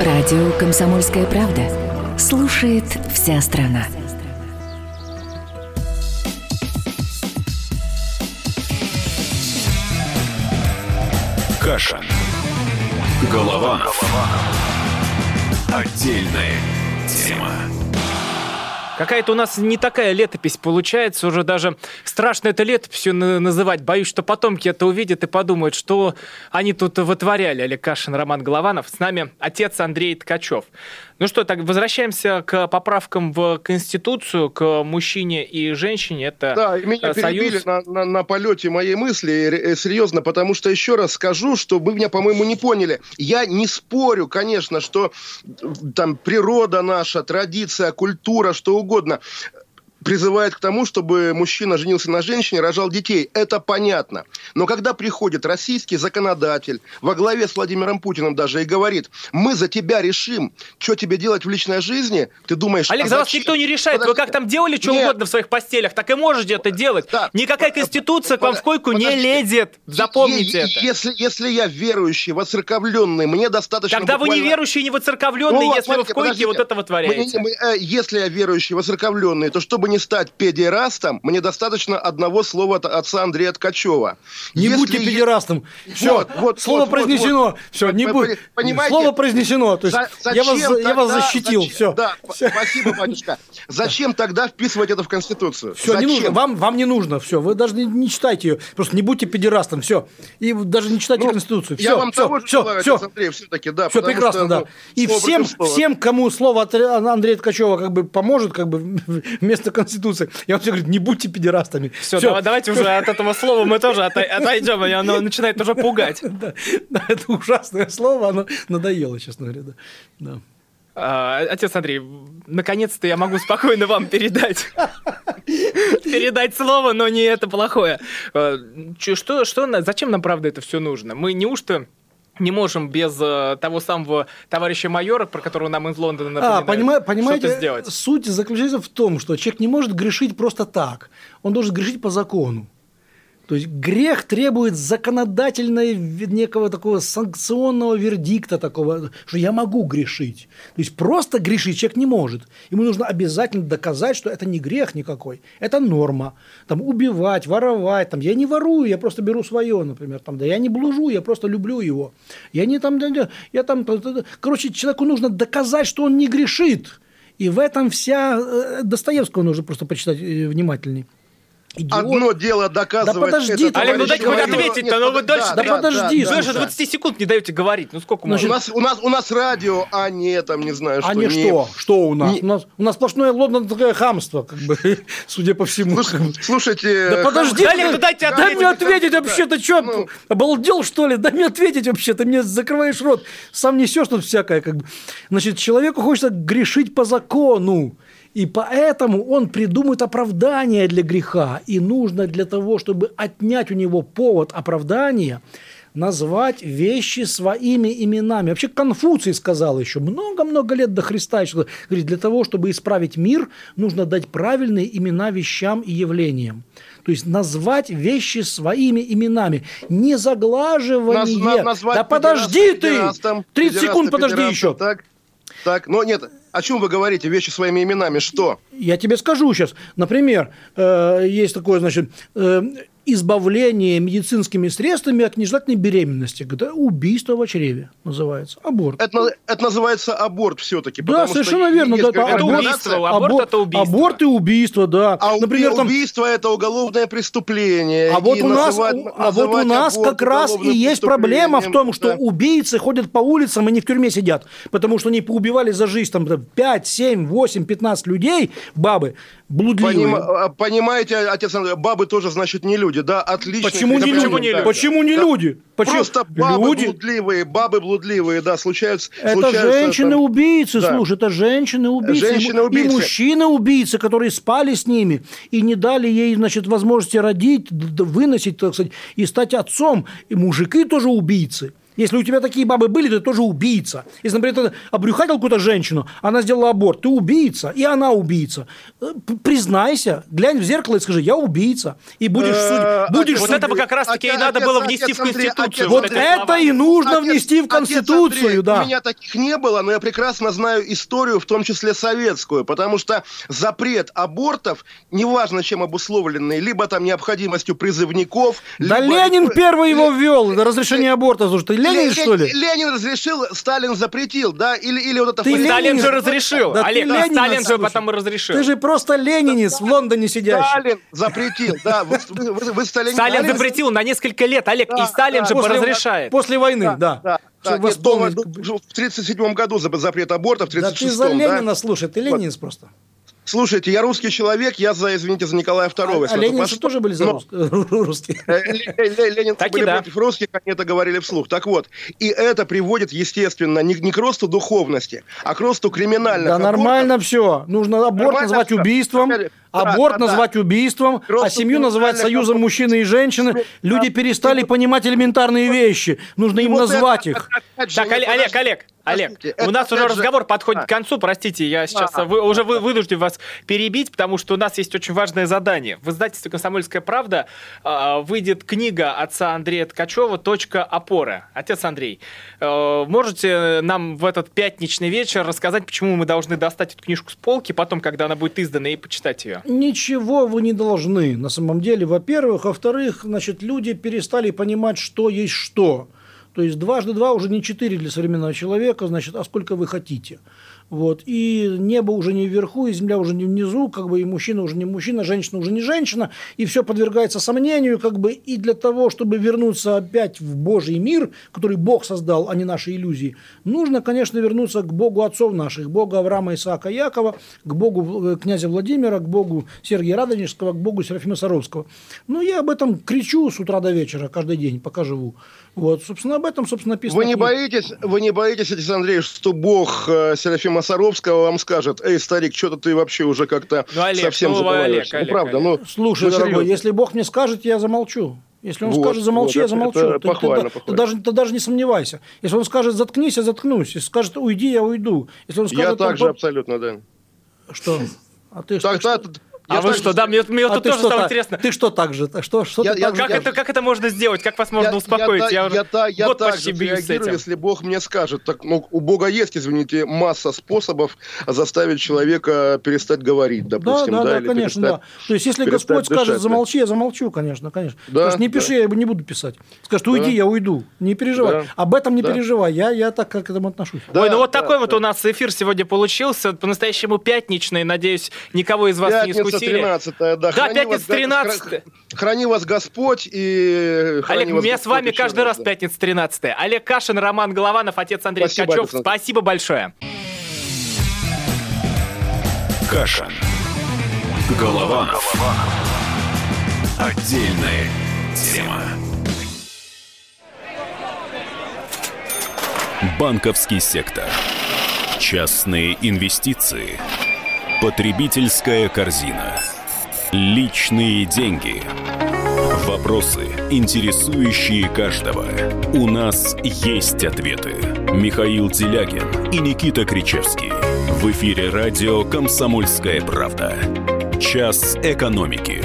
Радио «Комсомольская правда». Слушает вся страна. Каша. Голованов. Отдельная тема. Какая-то у нас не такая летопись получается, уже даже страшно это летописью на- называть. Боюсь, что потомки это увидят и подумают, что они тут вытворяли. Олег Кашин, Роман Голованов. С нами отец Андрей Ткачев. Ну что, так возвращаемся к поправкам в Конституцию, к мужчине и женщине. Это Да, меня э, перебили союз. на, на- на полете моей мысли, э, э, серьезно, потому что еще раз скажу, что вы меня, по-моему, не поняли. Я не спорю, конечно, что там природа наша, традиция, культура, что угодно угодно призывает к тому, чтобы мужчина женился на женщине, рожал детей. Это понятно. Но когда приходит российский законодатель во главе с Владимиром Путиным даже и говорит, мы за тебя решим, что тебе делать в личной жизни, ты думаешь... Олег, а за вас зачем? никто не решает. Вы Подожди. как там делали что Нет. угодно в своих постелях, так и можете это делать. Да. Никакая конституция к вам в койку не Подождите. лезет. Запомните Е- это. Если, если я верующий, воцерковленный, мне достаточно... Когда вы не буквально- верующий и не воцерковленный, Ну если вы в смотрите, койке подождите. вот это вытворяете. Мы- мы, э, если я верующий, воцерковленный, то чтобы не стать педерастом, мне достаточно одного слова от отца Андрея Ткачева. Не Если будьте педерастом. Все, Вот, вот, слово вот, произнесено. вот. Все, не будет. понимаете? Слово произнесено. То есть За- я вас, зачем я вас тогда- защитил. зачем- Все. Да, п- спасибо, батюшка. Зачем тогда вписывать это в Конституцию? Все, не Зачем? нужно. Вам, вам не нужно. Все, вы даже не, не читайте ее. Просто не будьте педерастом. Все. И даже не читайте Ну, Конституцию. я Все, вам все, того же все, желаю, все. Андрей, все-таки, да. Все прекрасно, что, да. ну, И всем, всем, кому слово от Андрея Ткачева как бы поможет, как бы вместо Конституции, я вам все говорю, не будьте педерастами. Все, давай- давайте уже от этого слова мы тоже отой- отойдем, и оно начинает уже пугать. Да, да, это ужасное слово, оно надоело, честно говоря. Да. Да. А, Отец Андрей, наконец-то я могу спокойно вам передать. Передать слово, но не это плохое. А, Что, что, зачем нам, правда, это все нужно? Мы неужто не можем без э, того самого товарища майора, про которого нам из Лондона А, напоминают, понима- понимаете, что-то сделать? суть заключается в том, что человек не может грешить просто так. Он должен грешить по закону. То есть грех требует законодательного некого такого санкционного вердикта такого, что я могу грешить. То есть просто грешить человек не может. Ему нужно обязательно доказать, что это не грех никакой, это норма. Там убивать, воровать, там я не ворую, я просто беру свое, например, там да я не блужу, я просто люблю его. Я не там, я там, короче, человеку нужно доказать, что он не грешит. И в этом вся э, Достоевского нужно просто почитать э, внимательней. Идиот. Одно дело доказывать... Да подожди это Олег, ну дайте хоть ответить-то, Нет, ну вы дольше- Да подожди, да, Вы да, же да. 20 секунд не даете говорить. Ну сколько У можно? нас, у, нас, у нас радио, а не там, не знаю, что. А не не- что? Что у нас? не- У нас, у нас сплошное лондонское хамство, как бы, судя по всему. Слушайте, слушайте, Да подожди, Олег, ну дайте дай ответить. мне ответить вообще, ты что, Ну. обалдел что ли? Дай мне ответить вообще, ты мне закрываешь рот, сам несешь тут всякое, как бы. Значит, человеку хочется грешить по закону. И поэтому он придумает оправдание для греха. И нужно для того, чтобы отнять у него повод оправдания, назвать вещи своими именами. Вообще Конфуций сказал еще много-много лет до Христа, еще, говорит, для того, чтобы исправить мир, нужно дать правильные имена вещам и явлениям. То есть назвать вещи своими именами. Не заглаживание. Нас- на- да подожди ты! педерастом, 30 секунд подожди еще. Так, так, но нет, о чем вы говорите? Вещи своими именами, что? Я тебе скажу сейчас. Например, э, есть такое, значит, э, избавление медицинскими средствами от нежелательной беременности. Это убийство в чреве называется. Аборт. Это, это называется аборт все-таки. Да, совершенно верно. Да, это Это аборт, убийство, аборт это убийство. Аборт и убийство, да. А Например, там, убийство это уголовное преступление. а вот у нас, называть- а вот у нас как раз и есть проблема в том, что преступлением, убийцы ходят по улицам и не в тюрьме сидят, потому что они поубивали за жизнь там 5, 7, 8, 15 людей, бабы, блудливые. Поним- а, Понимаете, отец Андрей, бабы тоже, значит, не люди, да? Отлично. Почему не почему люди? не люди? Почему не люди? Почему? Просто бабы люди? блудливые, бабы блудливые, да, случаются. Это случаются, женщины-убийцы, Да. слушай, это женщины-убийцы. Женщины-убийцы. И мужчины-убийцы, которые спали с ними и не дали ей, значит, возможности родить, выносить, так сказать, и стать отцом. И мужики тоже убийцы. Если у тебя такие бабы были, то ты тоже убийца. Если, например, ты обрюхатил какую-то женщину, она сделала аборт, ты убийца, и она убийца. Э, Признайся, глянь в зеркало и скажи, я убийца. И будешь Э, судить. Будешь Вот это бы как раз-таки и надо было внести в Конституцию. вот это и нужно внести в Конституцию, да. У меня таких не было, но я прекрасно знаю историю, в том числе советскую, потому что запрет абортов, неважно чем обусловленный, либо там необходимостью призывников... Да Ленин первый его ввел, разрешение аборта. Слушай, ты Ленин, Ле- что ли? Ленин разрешил, Сталин запретил, да? Или, или вот это... Ты Сталин Ленин- же разрешил. Да ты Олег, а Ленина Сталин же слушай. потом и разрешил. Ты же просто ленинец в Лондоне сидящий. Сталин запретил, да. Вы, вы- вы- Сталин... Сталин запретил на несколько лет, Олег, и Да, Сталин да. же После- разрешает. После войны, да. Да, да. Нет, дома- восполнить- в 1937 году за- запрет аборта, в Да 1936 ты за Ленина, да? слушай, ты ленинец просто. Слушайте, я русский человек, я за, извините, за Николая II. А, а ленинцы тоже были за рус- русские. Э, Ле- Ле- Ленинцы Так и были да. против русских, они это говорили вслух. Так вот, и это приводит, естественно, не, не к росту духовности, а к росту криминальных Да абортов. нормально все. Нужно аборт Нормально назвать убийством, Да, аборт да, да. назвать убийством, а семью называть союзом мужчины и женщины. Люди перестали понимать элементарные вещи. Нужно им назвать их. же, Так, Олег, Олег, Олег, подождите, у это нас уже же- разговор подходит А. к концу, простите, я сейчас А. вы- уже вы- вынужден вас перебить, потому что у нас есть очень важное задание. В издательстве «Комсомольская правда» а, выйдет книга отца Андрея Ткачева «Точка опоры». Отец Андрей, э, можете нам в этот пятничный вечер рассказать, почему мы должны достать эту книжку с полки, потом, когда она будет издана, и почитать ее? Ничего вы не должны, на самом деле, во-первых. Во-вторых, значит, люди перестали понимать, что есть что. То есть дважды два уже не четыре для современного человека, значит, а сколько вы хотите. Вот. И небо уже не вверху, и земля уже не внизу, как бы и мужчина уже не мужчина, женщина уже не женщина, и все подвергается сомнению, как бы, и для того, чтобы вернуться опять в Божий мир, который Бог создал, а не наши иллюзии, нужно, конечно, вернуться к Богу отцов наших, к Богу Авраама, Исаака, Якова, к Богу э, князя Владимира, к Богу Сергия Радонежского, к Богу Серафима Саровского. Ну, я об этом кричу с утра до вечера, каждый день, пока живу. Вот, собственно, об этом, собственно, написано. Вы не боитесь, вы не боитесь, отец Андрей, что Бог э, Серафима Саровского вам скажет, эй, старик, что-то ты вообще уже как-то Ну, Олег, совсем ну, забываешься. Олег, ну, правда, Олег, ну, Слушай, ну, дорогой, серьезно. если Бог мне скажет, я замолчу. Если он Вот, скажет замолчи, вот, я замолчу. это Ты- ты, похвально, да- ты похвально. даже, ты даже не сомневайся. Если он скажет заткнись, я заткнусь. Если скажет уйди, я уйду. Если он скажет Я там, также абсолютно, да. что? А ты Так, что? так, А вы что, же- да, мне, мне А тут тоже что стало так? интересно. Ты что так же? Что, что Я- ты я- так же Как это, как это можно сделать? Как вас можно Я- успокоить? Я, Я, та- уже я, та- я год так же реагирую, если Бог мне скажет. Так, ну, у Бога есть, извините, масса способов заставить человека перестать говорить, Да, допустим. да, да, или конечно, да. То есть, если Господь скажет, дышать, замолчи, я замолчу, конечно, конечно. Да, Скажет, не пиши, да. я его не буду писать. Скажет, уйди, Да. я уйду. Не переживай. Да. Об этом не Да. переживай. Я, я так как к этому отношусь. Да, Ой, ну вот да, такой вот у нас эфир сегодня получился, по-настоящему пятничный, надеюсь, никого из вас не Пятница искусили. 13 да. Да, Храни пятница вас, Господь, 13 Храни вас Господь и храни Олег, вас меня с вами каждый раз да. пятница 13 Олег Кашин, Роман Голованов, отец Андрей Спасибо, Ткачев. Спасибо большое. Кашин. Голованов. Отдельная тема. Банковский сектор. Частные инвестиции. Потребительская корзина. Личные деньги. Вопросы, интересующие каждого. У нас есть ответы. Михаил Делягин и Никита Кричевский. В эфире радио «Комсомольская правда». Час экономики.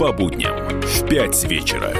По будням в 5 вечера.